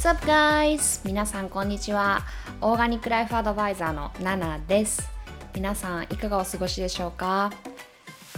What's up guys? 皆さんこんにちは。オーガニックライフアドバイザーのナナです。皆さんいかがお過ごしでしょうか？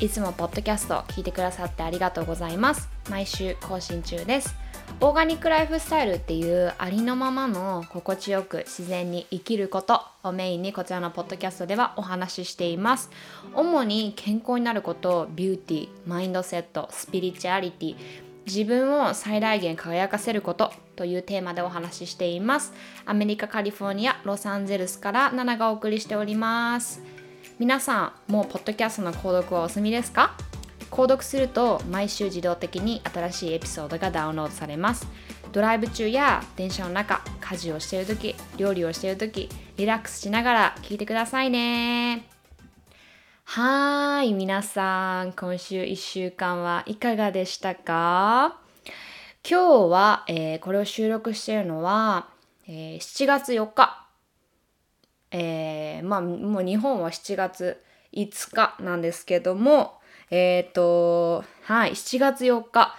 いつもポッドキャスト聞いてくださってありがとうございます。毎週更新中です。オーガニックライフスタイルっていうありのままの心地よく自然に生きることをメインにこちらのポッドキャストではお話ししています。主に健康になること、ビューティー、マインドセット、スピリチュアリティ、自分を最大限輝かせることというテーマでお話ししています。アメリカ・カリフォルニア、ロサンゼルスからナナがお送りしております。皆さん、もうポッドキャストの購読はお済みですか？購読すると毎週自動的に新しいエピソードがダウンロードされます。ドライブ中や電車の中、家事をしているとき、料理をしているとき、リラックスしながら聞いてくださいね。はーい、皆さん、今週1週間はいかがでしたか？今日は、えーこれを収録しているのは、えー7月4日。えーまあ、もう日本は7月5日なんですけども、えっ、と、はい、7月4日、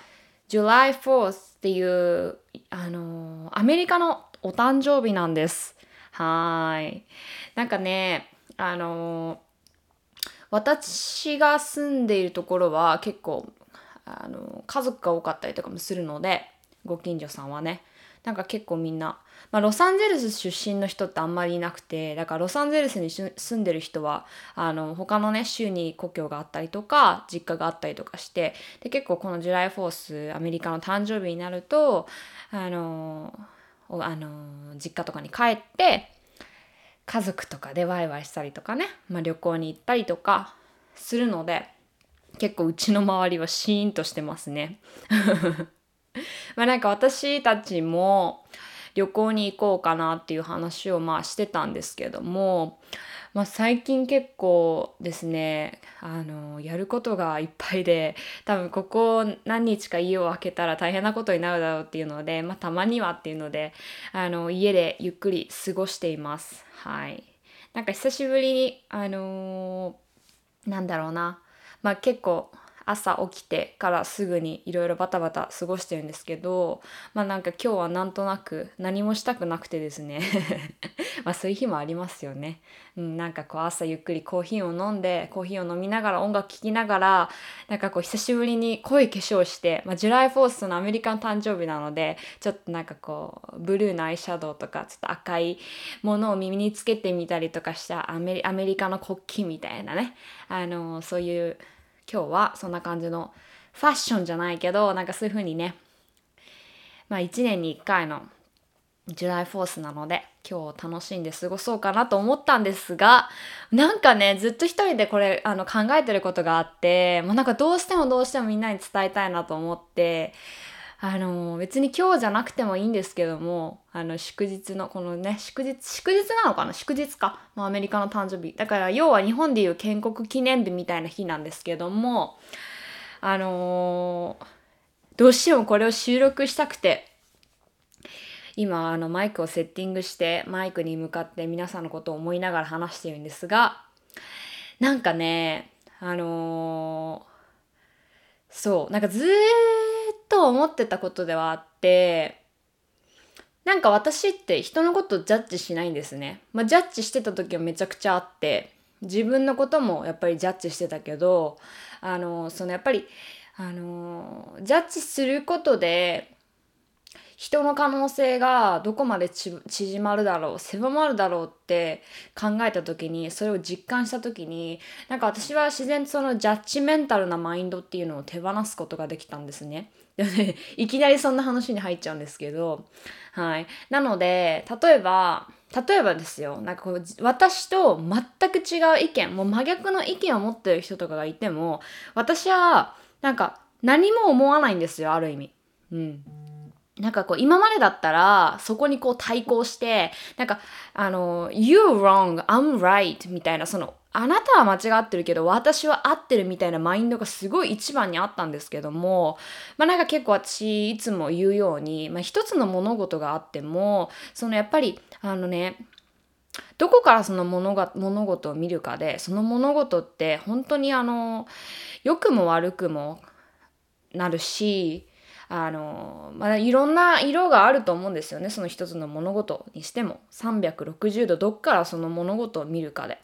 July 4th っていう、あのアメリカのお誕生日なんです。はい。なんかね、あの私が住んでいるところは結構あの家族が多かったりとかもするのでご近所さんはね。なんか結構みんな、まあ、ロサンゼルス出身の人ってあんまりいなくてだからロサンゼルスに住んでる人はあの他のね州に故郷があったりとか実家があったりとかしてで結構この July Fourth アメリカの誕生日になるとあのあの実家とかに帰って家族とかでワイワイしたりとかね、まあ、旅行に行ったりとかするので結構うちの周りはシーンとしてますね。まあなんか私たちも旅行に行こうかなっていう話をまあしてたんですけども、まあ、最近結構ですねあのやることがいっぱいで多分ここ何日か家を空けたら大変なことになるだろうっていうので、まあ、たまにはっていうのであの家でゆっくり過ごしています。はい、なんか久しぶりにあのなんだろうなまあ結構朝起きてからすぐにいろいろバタバタ過ごしてるんですけどまあなんか今日はなんとなく何もしたくなくてですね。まあそういう日もありますよね、うん、なんかこう朝ゆっくりコーヒーを飲んでコーヒーを飲みながら音楽聴きながらなんかこう久しぶりに濃い化粧して、まあ、 July Fourth のアメリカの誕生日なのでちょっとなんかこうブルーのアイシャドウとかちょっと赤いものを耳につけてみたりとかしたアメリアメリカの国旗みたいなね。あのそういう今日はそんな感じのファッションじゃないけどなんかそういう風にねまあ1年に1回の July Fourth なので今日を楽しんで過ごそうかなと思ったんですがなんかねずっと一人でこれあの考えてることがあってもうなんかどうしてもどうしてもみんなに伝えたいなと思ってあの別に今日じゃなくてもいいんですけどもあの祝日のこのね祝日祝日なのかな？祝日か、ま、アメリカの誕生日。だから要は日本でいう建国記念日みたいな日なんですけどもあのどうしてもこれを収録したくて今あのマイクをセッティングしてマイクに向かって皆さんのことを思いながら話してるんですがなんかねあのそうなんかずーっとと思ってたことではあってなんか私って人のことジャッジしないんですね。まあ、ジャッジしてた時はめちゃくちゃあって自分のこともやっぱりジャッジしてたけどあのそのやっぱりあのジャッジすることで人の可能性がどこまで縮まるだろう狭まるだろうって考えた時にそれを実感した時になんか私は自然とそのジャッジメンタルなマインドっていうのを手放すことができたんですね。いきなりそんな話に入っちゃうんですけどはいなので例えば例えばですよなんかこう私と全く違う意見もう真逆の意見を持ってる人とかがいても私はなんか何も思わないんですよある意味。うんなんかこう今までだったらそこにこう対抗してなんかあの「You're wrong, I'm right」みたいなそのあなたは間違ってるけど私は合ってるみたいなマインドがすごい一番にあったんですけどもまあなんか結構私いつも言うように、まあ、一つの物事があってもそのやっぱりあのねどこからその物が物事を見るかでその物事って本当にあの良くも悪くもなるしあのまあ、いろんな色があると思うんですよねその一つの物事にしても360度どっからその物事を見るかで。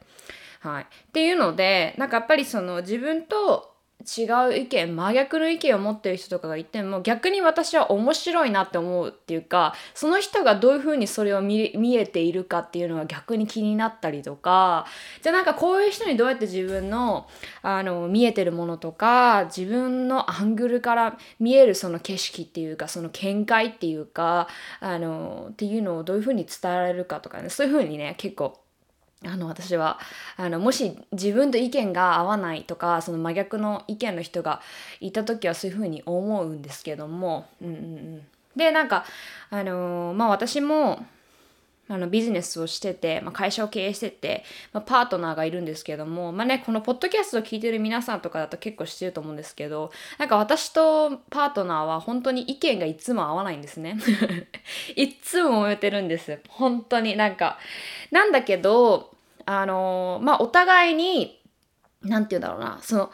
はい、っていうのでなんかやっぱりその自分と違う意見真逆の意見を持ってる人とかがいても逆に私は面白いなって思うっていうかその人がどういうふうにそれを見見えているかっていうのが逆に気になったりとかじゃあなんかこういう人にどうやって自分のあの見えてるものとか自分のアングルから見えるその景色っていうかその見解っていうかあのっていうのをどういうふうに伝えられるかとかねそういうふうにね結構あの私はあのもし自分と意見が合わないとかその真逆の意見の人がいた時はそういうふうに思うんですけども、うんうんうん、でなんかあのー、まあ私もあのビジネスをしてて、まあ、会社を経営してて、まあ、パートナーがいるんですけども、まあね、このポッドキャストを聞いてる皆さんとかだと結構知ってると思うんですけど、なんか私とパートナーは本当に意見がいつも合わないんですね。いつも揉めてるんです。本当になんか。なんだけど、あのまあ、お互いに、なんて言うんだろうな、その、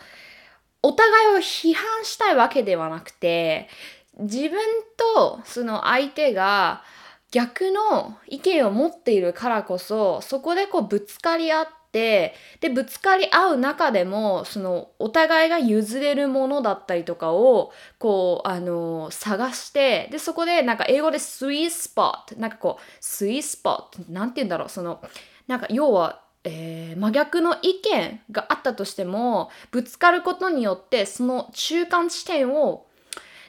お互いを批判したいわけではなくて、自分とその相手が、逆の意見を持っているからこそそこでこうぶつかり合ってでぶつかり合う中でもそのお互いが譲れるものだったりとかをこうあの探してでそこでなんか英語でスイースポットなんかこうスイースポットなんて言うんだろうそのなんか要はえー、真逆の意見があったとしてもぶつかることによってその中間地点を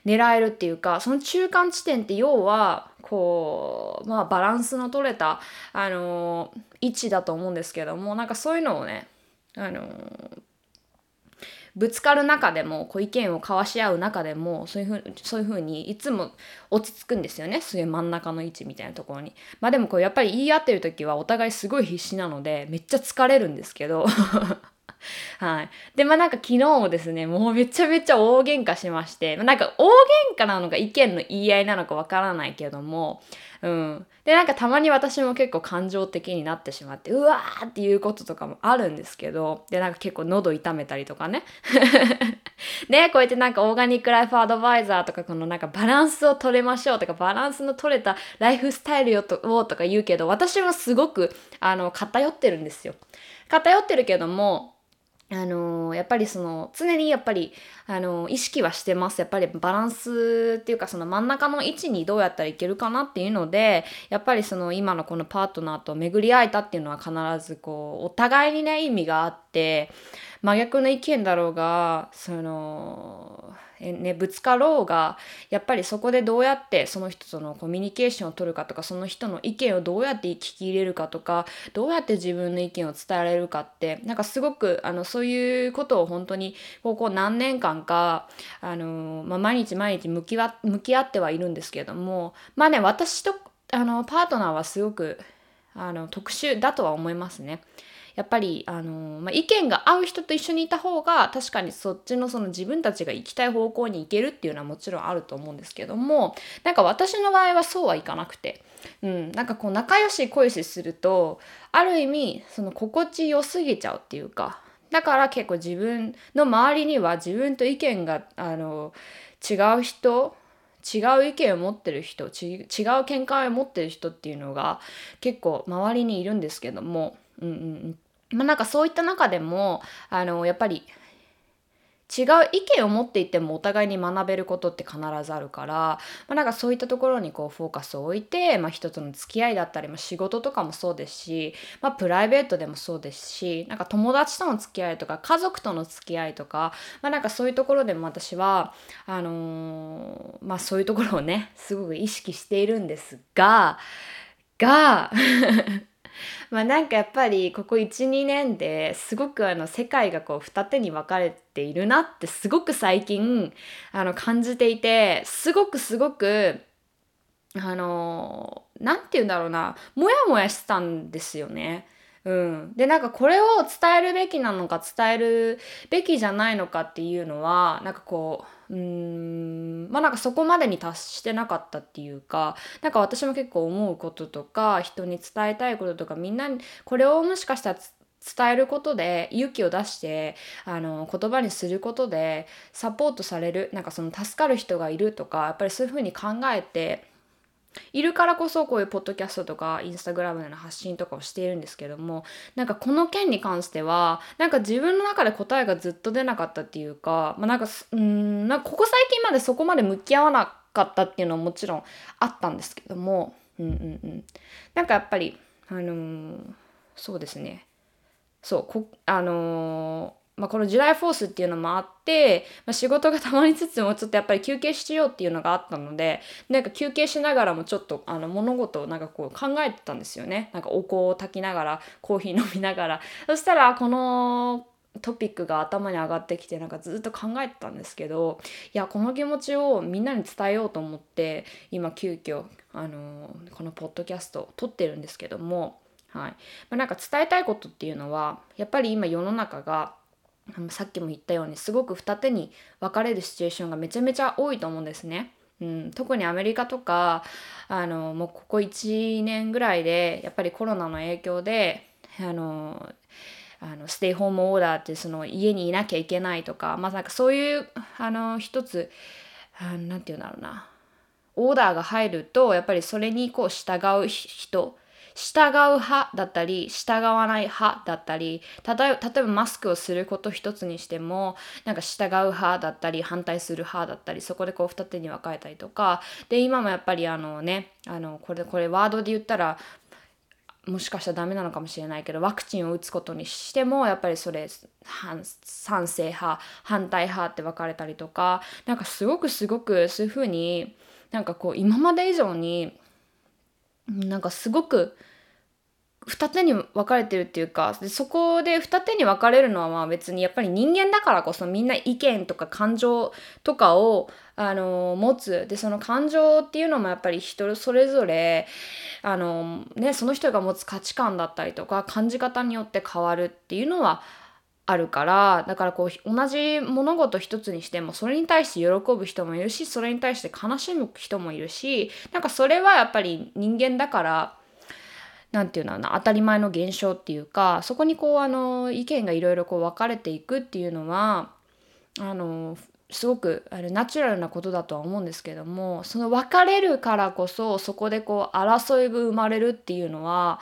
狙えるっていうかその中間地点って要はこうまあバランスの取れたあの位置だと思うんですけどもなんかそういうのをねあのぶつかる中でもこう意見を交わし合う中でもそういうふうそういうふうにいつも落ち着くんですよね。そういう真ん中の位置みたいなところに。まあでもこうやっぱり言い合ってる時はお互いすごい必死なのでめっちゃ疲れるんですけど。はい。で、まあなんか昨日もですね、もうめちゃめちゃ大喧嘩しまして、まあ、なんか大喧嘩なのか意見の言い合いなのかわからないけども、うん。で、なんかたまに私も結構感情的になってしまって、うわーっていうこととかもあるんですけど、で、なんか結構喉痛めたりとかね。ね、こうやってなんかオーガニックライフアドバイザーとかこのなんかバランスを取れましょうとかバランスの取れたライフスタイルをとか言うけど、私はすごくあの偏ってるんですよ。偏ってるけども、あのやっぱりその常にやっぱりあの意識はしてます。やっぱりバランスっていうかその真ん中の位置にどうやったらいけるかなっていうのでやっぱりその今のこのパートナーと巡り合えたっていうのは必ずこうお互いにね意味があって真逆の意見だろうがそのね、ぶつかろうがやっぱりそこでどうやってその人とのコミュニケーションを取るかとかその人の意見をどうやって聞き入れるかとかどうやって自分の意見を伝えられるかってなんかすごくあのそういうことを本当にここ何年間かあの、まあ、毎日毎日向きわ向き合ってはいるんですけれどもまあね私とあのパートナーはすごくあの特殊だとは思いますね。やっぱりあの、まあ、意見が合う人と一緒にいた方が確かにそっちのその自分たちが行きたい方向に行けるっていうのはもちろんあると思うんですけどもなんか私の場合はそうはいかなくて、うん、なんかこう仲良し恋しするとある意味その心地よすぎちゃうっていうかだから結構自分の周りには自分と意見があの違う人違う意見を持ってる人違う見解を持ってる人っていうのが結構周りにいるんですけども、うんうん、まあ、なんかそういった中でもあのやっぱり違う意見を持っていてもお互いに学べることって必ずあるから、まあ、なんかそういったところにこうフォーカスを置いて、まあ、人との付き合いだったり、まあ、仕事とかもそうですし、まあ、プライベートでもそうですしなんか友達との付き合いとか家族との付き合いとか、まあ、なんかそういうところでも私はあのー、まあそういうところをねすごく意識しているんですがが まあなんかやっぱりここ12年ですごくあの世界がこう二手に分かれているなってすごく最近あの感じていてすごくすごくあの何て言うんだろうなモヤモヤしてたんですよね。うん、でなんかこれを伝えるべきなのか伝えるべきじゃないのかっていうのはなんかこううん。まあなんかそこまでに達してなかったっていうかなんか私も結構思うこととか人に伝えたいこととかみんなにこれをもしかしたら伝えることで勇気を出してあの言葉にすることでサポートされるなんかその助かる人がいるとかやっぱりそういうふうに考えているからこそこういうポッドキャストとかインスタグラムでの発信とかをしているんですけどもなんかこの件に関してはなんか自分の中で答えがずっと出なかったっていうか、まあ、なんかうんなんかここ最近までそこまで向き合わなかったっていうのはもちろんあったんですけどもうんうんうん。なんかやっぱりあのー、そうですね。そうこあのーまあ、このジュライフォースっていうのもあって、まあ、仕事がたまりつつもちょっとやっぱり休憩しようっていうのがあったのでなんか休憩しながらもちょっとあの物事をなんかこう考えてたんですよね。なんかお香を炊きながらコーヒー飲みながら。そしたらこのトピックが頭に上がってきてなんかずっと考えてたんですけどいやこの気持ちをみんなに伝えようと思って今急遽あのこのポッドキャストを撮ってるんですけども、はい。まあ、なんか伝えたいことっていうのはやっぱり今世の中がさっきも言ったようにすごく二手に分かれるシチュエーションがめちゃめちゃ多いと思うんですね。うん、特にアメリカとかあのもうここ1年ぐらいでやっぱりコロナの影響であのあのステイホームオーダーってその家にいなきゃいけないとかまあなんかそういうあの一つ何て言うんだろうなオーダーが入るとやっぱりそれにこう従う人従う派だったり従わない派だったり例えば例えばマスクをすること一つにしてもなんか従う派だったり反対する派だったりそこでこう二手に分かれたりとかで今もやっぱりあのねあのこれこれワードで言ったらもしかしたらダメなのかもしれないけどワクチンを打つことにしてもやっぱりそれ賛成派反対派って分かれたりとかなんかすごくすごくそういうふうになんかこう今まで以上になんかすごく二手に分かれてるっていうかでそこで二手に分かれるのはまあ別にやっぱり人間だからこそみんな意見とか感情とかをあの持つ。でその感情っていうのもやっぱり人それぞれあの、ね、その人が持つ価値観だったりとか感じ方によって変わるっていうのはあるからだからこう同じ物事一つにしてもそれに対して喜ぶ人もいるしそれに対して悲しむ人もいるしなんかそれはやっぱり人間だから何て言うのな当たり前の現象っていうかそこにこうあの意見がいろいろこう分かれていくっていうのはあのすごくあれナチュラルなことだとは思うんですけどもその分かれるからこそそこでこう争いが生まれるっていうのは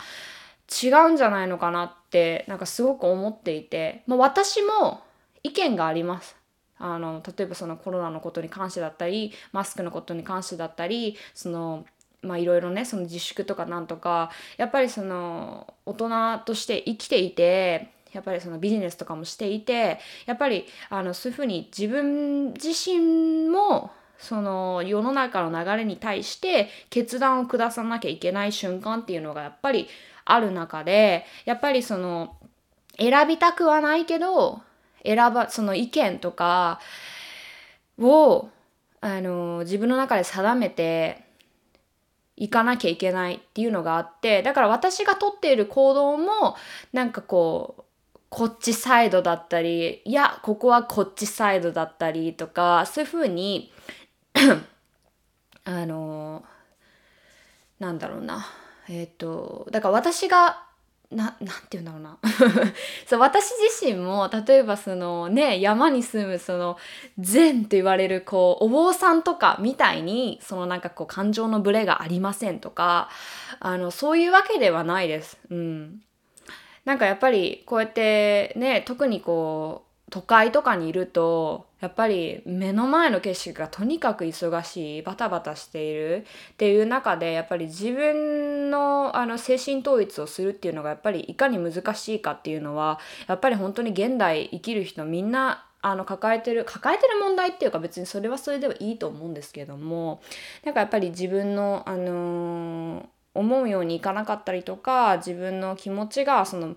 違うんじゃないのかなってなんかすごく思っていて、まあ、私も意見があります。あの例えばそのコロナのことに関してだったりマスクのことに関してだったりそのまあいろいろねその自粛とかなんとかやっぱりその大人として生きていてやっぱりそのビジネスとかもしていてやっぱりあのそういうふうに自分自身もその世の中の流れに対して決断を下さなきゃいけない瞬間っていうのがやっぱりある中でやっぱりその選びたくはないけど選ばその意見とかをあの自分の中で定めて行かなきゃいけないっていうのがあってだから私がとっている行動もなんかこうこっちサイドだったりいやここはこっちサイドだったりとかそういうふうに あのなんだろうな。えっ、ー、とだから私がななて言うんだろうな そう私自身も例えばそのね山に住むその禅と言われるこうお坊さんとかみたいにそのなんかこう感情のブレがありませんとかあのそういうわけではないです。うん、なんかやっぱりこうやってね特にこう都会とかにいるとやっぱり目の前の景色がとにかく忙しいバタバタしている。っていう中でやっぱり自分のあの精神統一をするっていうのがやっぱりいかに難しいかっていうのはやっぱり本当に現代生きる人みんなあの抱えてる抱えてる問題っていうか別にそれはそれではいいと思うんですけどもなんかやっぱり自分のあのー思うようにいかなかったりとか自分の気持ちがその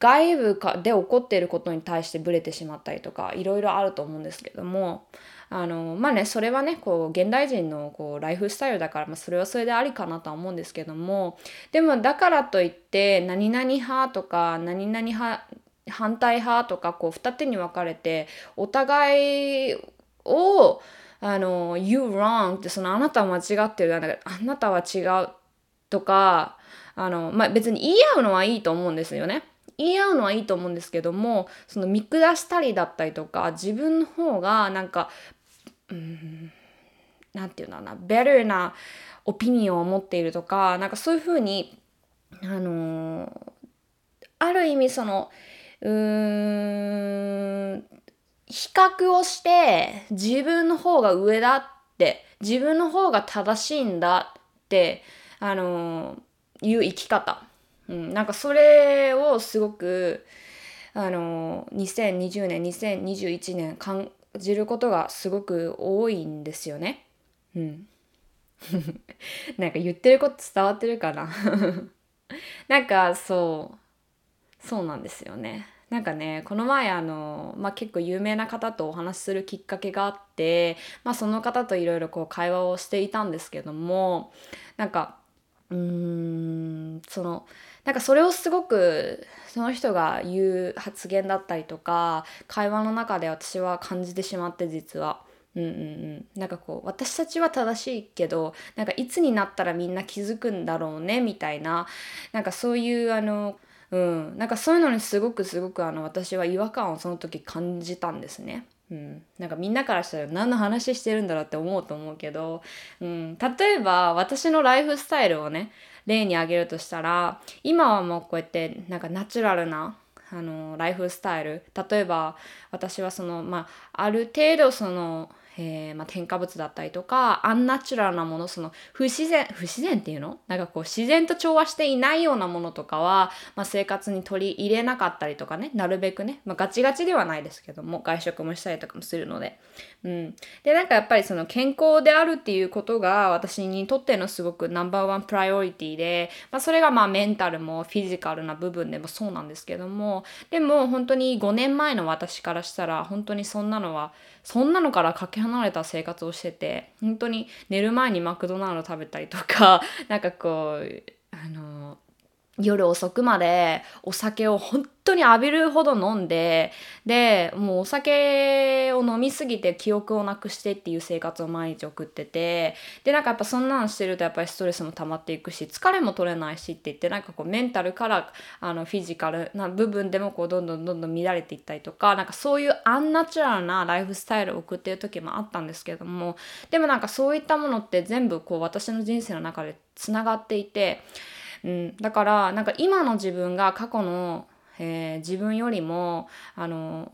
外部で起こっていることに対してブレてしまったりとかいろいろあると思うんですけどもあのまあねそれはねこう現代人のこうライフスタイルだから、まあ、それはそれでありかなとは思うんですけどもでもだからといって何々派とか何々派反対派とかこう二手に分かれてお互いをあの「You wrong」ってそのあなたは間違ってるあなたは違うとかあの、まあ、別に言い合うのはいいと思うんですよね。言い合うのはいいと思うんですけどもその見下したりだったりとか自分の方がなんかうんなんていうんだろうな better なオピニオンを持っているとかなんかそういうふうにあのー、ある意味そのうーん比較をして自分の方が上だって自分の方が正しいんだってあの、いう生き方、うん、なんかそれをすごくあのー、2020年2021年感じることがすごく多いんですよね。うん。なんか言ってること伝わってるかな？なんかそうそうなんですよね。なんかねこの前あの、まあ、結構有名な方とお話しするきっかけがあって、まあ、その方といろいろこう会話をしていたんですけどもなんかうーんそのなんかそれをすごくその人が言う発言だったりとか会話の中で私は感じてしまって実は。うんうんうん、なんかこう私たちは正しいけどなんかいつになったらみんな気づくんだろうねみたいななんかそういうあのうん、なんかそういうのにすごくすごくあの私は違和感をその時感じたんですね。うん、なんかみんなからしたら何の話してるんだろうって思うと思うけど、うん、例えば私のライフスタイルをね例に挙げるとしたら今はもうこうやってなんかナチュラルなあのライフスタイル。例えば私はそのまあある程度そのえー、まあ、添加物だったりとかアンナチュラルなものその不自然不自然っていうの？なんかこう自然と調和していないようなものとかは、まあ、生活に取り入れなかったりとかねなるべくね、まあ、ガチガチではないですけども外食もしたりとかもするので、うん、でなんかやっぱりその健康であるっていうことが私にとってのすごくナンバーワンプライオリティで、まあ、それがまあメンタルもフィジカルな部分でもそうなんですけどもでも本当に5年前の私からしたら本当にそんなのはそんなのからかけ離れた生活をしてて本当に寝る前にマクドナルド食べたりとかなんかこうあの夜遅くまでお酒を本当に浴びるほど飲んででもうお酒を飲みすぎて記憶をなくしてっていう生活を毎日送っててでなんかやっぱそんなのしてるとやっぱりストレスも溜まっていくし疲れも取れないしって言ってなんかこうメンタルからあのフィジカルな部分でもこうどんどんどんどん乱れていったりとかなんかそういうアンナチュラルなライフスタイルを送ってる時もあったんですけどもでもなんかそういったものって全部こう私の人生の中でつながっていて。うん、だからなんか今の自分が過去の、えー、自分よりもあの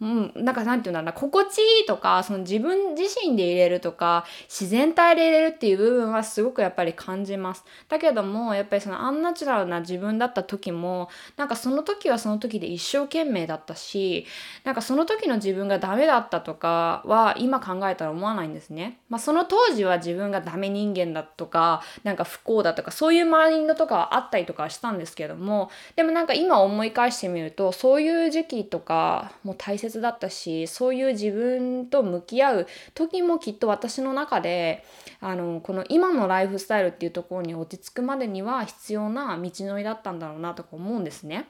うん、なんかなんていうんだろうな心地いいとかその自分自身で入れるとか自然体で入れるっていう部分はすごくやっぱり感じます。だけどもやっぱりそのアンナチュラルな自分だった時もなんかその時はその時で一生懸命だったしなんかその時の自分がダメだったとかは今考えたら思わないんですね、まあ、その当時は自分がダメ人間だとかなんか不幸だとかそういうマインドとかはあったりとかしたんですけどもでもなんか今思い返してみるとそういう時期とかも大切切だったしそういう自分と向き合う時もきっと私の中であのこの今のライフスタイルっていうところに落ち着くまでには必要な道のりだったんだろうなとか思うんですね。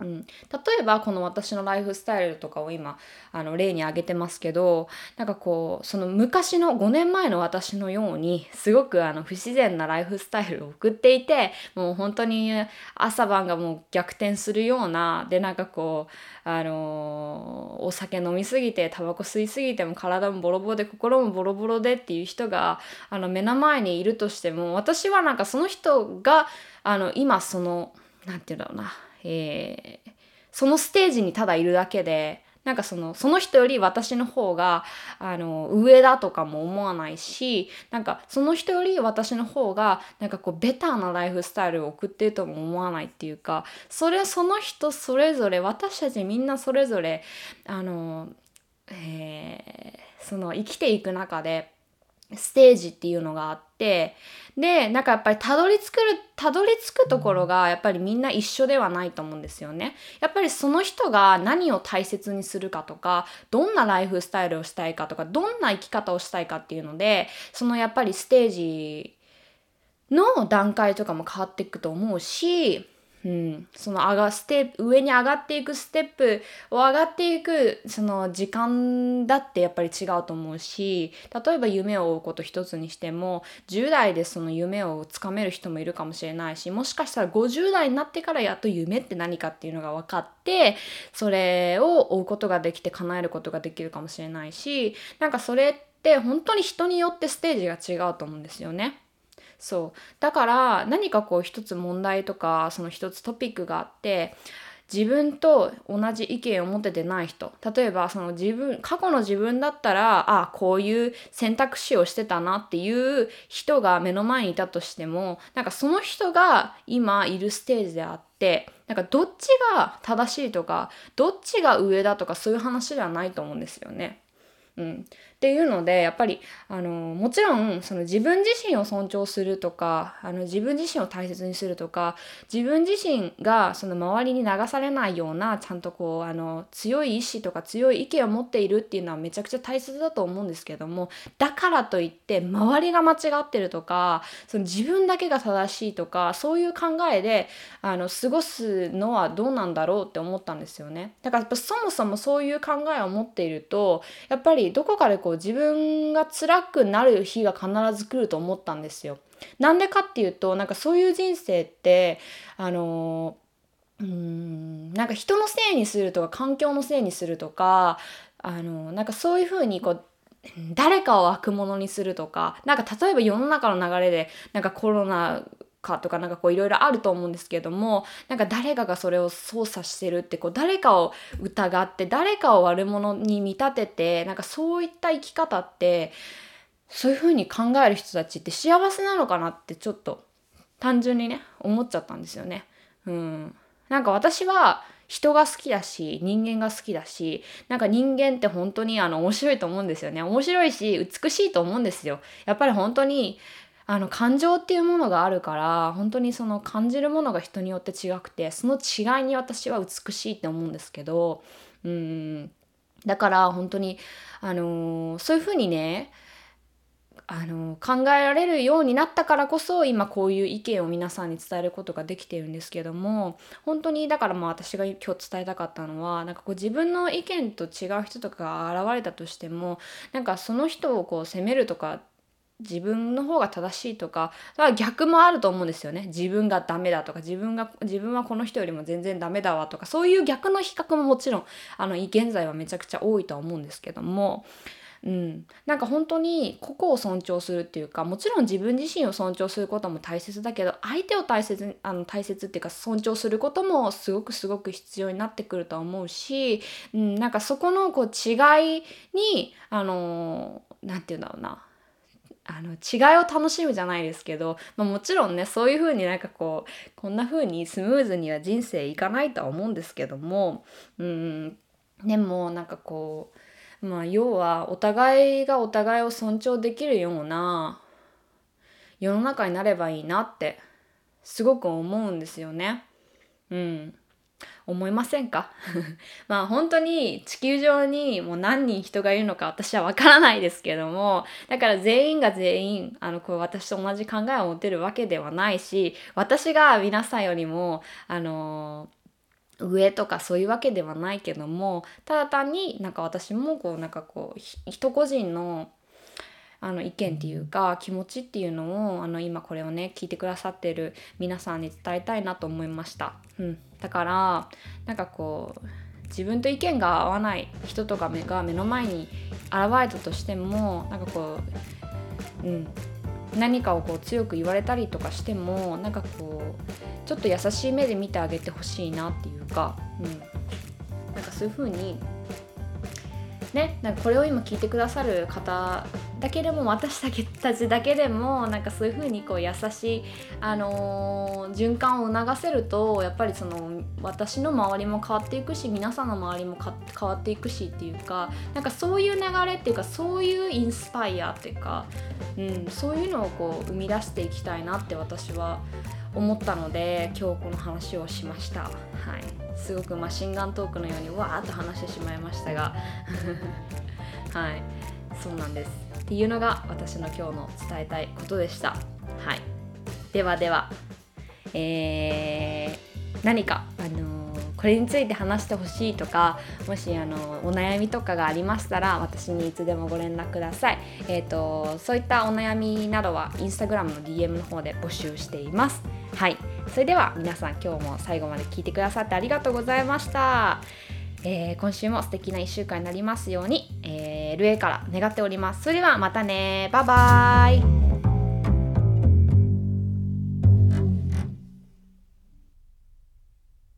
うん、例えばこの私のライフスタイルとかを今あの例に挙げてますけどなんかこうその昔の5年前の私のようにすごくあの不自然なライフスタイルを送っていてもう本当に朝晩がもう逆転するようなでなんかこうあのー、お酒飲みすぎてタバコ吸いすぎても体もボロボロで心もボロボロでっていう人があの目の前にいるとしても私はなんかその人があの今その何て言うんだろうなえー、そのステージにただいるだけでなんかそのその人より私の方があの上だとかも思わないしなんかその人より私の方がなんかこうベターなライフスタイルを送ってるとも思わないっていうかそれその人それぞれ私たちみんなそれぞれあの、えー、その生きていく中でステージっていうのがあってでなんかやっぱりたどり着くたどり着くところがやっぱりみんな一緒ではないと思うんですよね。やっぱりその人が何を大切にするかとかどんなライフスタイルをしたいかとかどんな生き方をしたいかっていうのでそのやっぱりステージの段階とかも変わっていくと思うしうん、その上がステ上に上がっていくステップを上がっていくその時間だってやっぱり違うと思うし例えば夢を追うこと一つにしても10代でその夢をつかめる人もいるかもしれないしもしかしたら50代になってからやっと夢って何かっていうのが分かってそれを追うことができて叶えることができるかもしれないしなんかそれって本当に人によってステージが違うと思うんですよね。そう。だから何かこう一つ問題とかその一つトピックがあって自分と同じ意見を持ててない人。例えばその自分過去の自分だったらあこういう選択肢をしてたなっていう人が目の前にいたとしてもなんかその人が今いるステージであってなんかどっちが正しいとかどっちが上だとかそういう話ではないと思うんですよね。うん、っていうのでやっぱりあのもちろんその自分自身を尊重するとかあの自分自身を大切にするとか自分自身がその周りに流されないようなちゃんとこうあの強い意志とか強い意見を持っているっていうのはめちゃくちゃ大切だと思うんですけどもだからといって周りが間違ってるとかその自分だけが正しいとかそういう考えであの過ごすのはどうなんだろうって思ったんですよね。だからやっぱそもそもそういう考えを持っているとやっぱりどこかでこうこう自分が辛くなる日が必ず来ると思ったんですよ。なんでかっていうとなんかそういう人生ってあのうんなんか人のせいにするとか環境のせいにするとかあのなんかそういうふうにこう誰かを悪者にするとかなんか例えば世の中の流れでなんかコロナかとかなんかこういろいろあると思うんですけどもなんか誰かがそれを操作してるってこう誰かを疑って誰かを悪者に見立ててなんかそういった生き方ってそういうふうに考える人たちって幸せなのかなってちょっと単純にね思っちゃったんですよね。うん、なんか私は人が好きだし人間が好きだしなんか人間って本当にあの面白いと思うんですよね。面白いし美しいと思うんですよ。やっぱり本当にあの感情っていうものがあるから本当にその感じるものが人によって違くてその違いに私は美しいって思うんですけどうん。だから本当にあのー、そういうふうにねあの考えられるようになったからこそ今こういう意見を皆さんに伝えることができてるんですけども本当にだからまあ私が今日伝えたかったのはなんかこう自分の意見と違う人とかが現れたとしてもなんかその人をこう責めるとか自分の方が正しいとか逆もあると思うんですよね。自分がダメだとか自分が自分はこの人よりも全然ダメだわとかそういう逆の比較ももちろんあの現在はめちゃくちゃ多いとは思うんですけども。うん、なんか本当に個々を尊重するっていうかもちろん自分自身を尊重することも大切だけど相手を大切あの大切っていうか尊重することもすごくすごく必要になってくると思うし、うん、なんかそこのこう違いにあの何て言うんだろうな。あの違いを楽しむじゃないですけど、まあ、もちろんねそういう風になんかこうこんな風にスムーズには人生いかないとは思うんですけどもうんでもなんかこうまあ要はお互いがお互いを尊重できるような世の中になればいいなってすごく思うんですよね。うん。思いませんか？まあ本当に地球上にもう何人人がいるのか私はわからないですけどもだから全員が全員あのこう私と同じ考えを持てるわけではないし私が皆さんよりもあの上とかそういうわけではないけどもただ単になんか私もこうなんかこう人個人のあの意見っていうか気持ちっていうのをあの今これをね聞いてくださってる皆さんに伝えたいなと思いました。うん、だからなんかこう自分と意見が合わない人とかが目の前に現れたとしてもなんかこう、うん、何かをこう強く言われたりとかしてもなんかこうちょっと優しい目で見てあげてほしいなっていうか、うん、なんかそういう風にね、なんかこれを今聞いてくださる方だけでも私たちだけでもなんかそういう風にこう優しい、あのー、循環を促せるとやっぱりその私の周りも変わっていくし皆さんの周りも変わっていくしっていうかなんかそういう流れっていうかそういうインスパイアっていうか、うん、そういうのをこう生み出していきたいなって私は思ったので今日この話をしました。はい。すごくマシンガントークのようにわーっと話してしまいましたが。はい。そうなんです。っていうのが私の今日の伝えたいことでした。はい。ではでは。えー、何かあのこれについて話してほしいとかもしあのお悩みとかがありましたら私にいつでもご連絡ください、えーと、そういったお悩みなどはインスタグラムの DM の方で募集しています。はい。それでは皆さん今日も最後まで聞いてくださってありがとうございました、えー、今週も素敵な1週間になりますように、えー、LA から願っております。それではまたね。バイバーイ。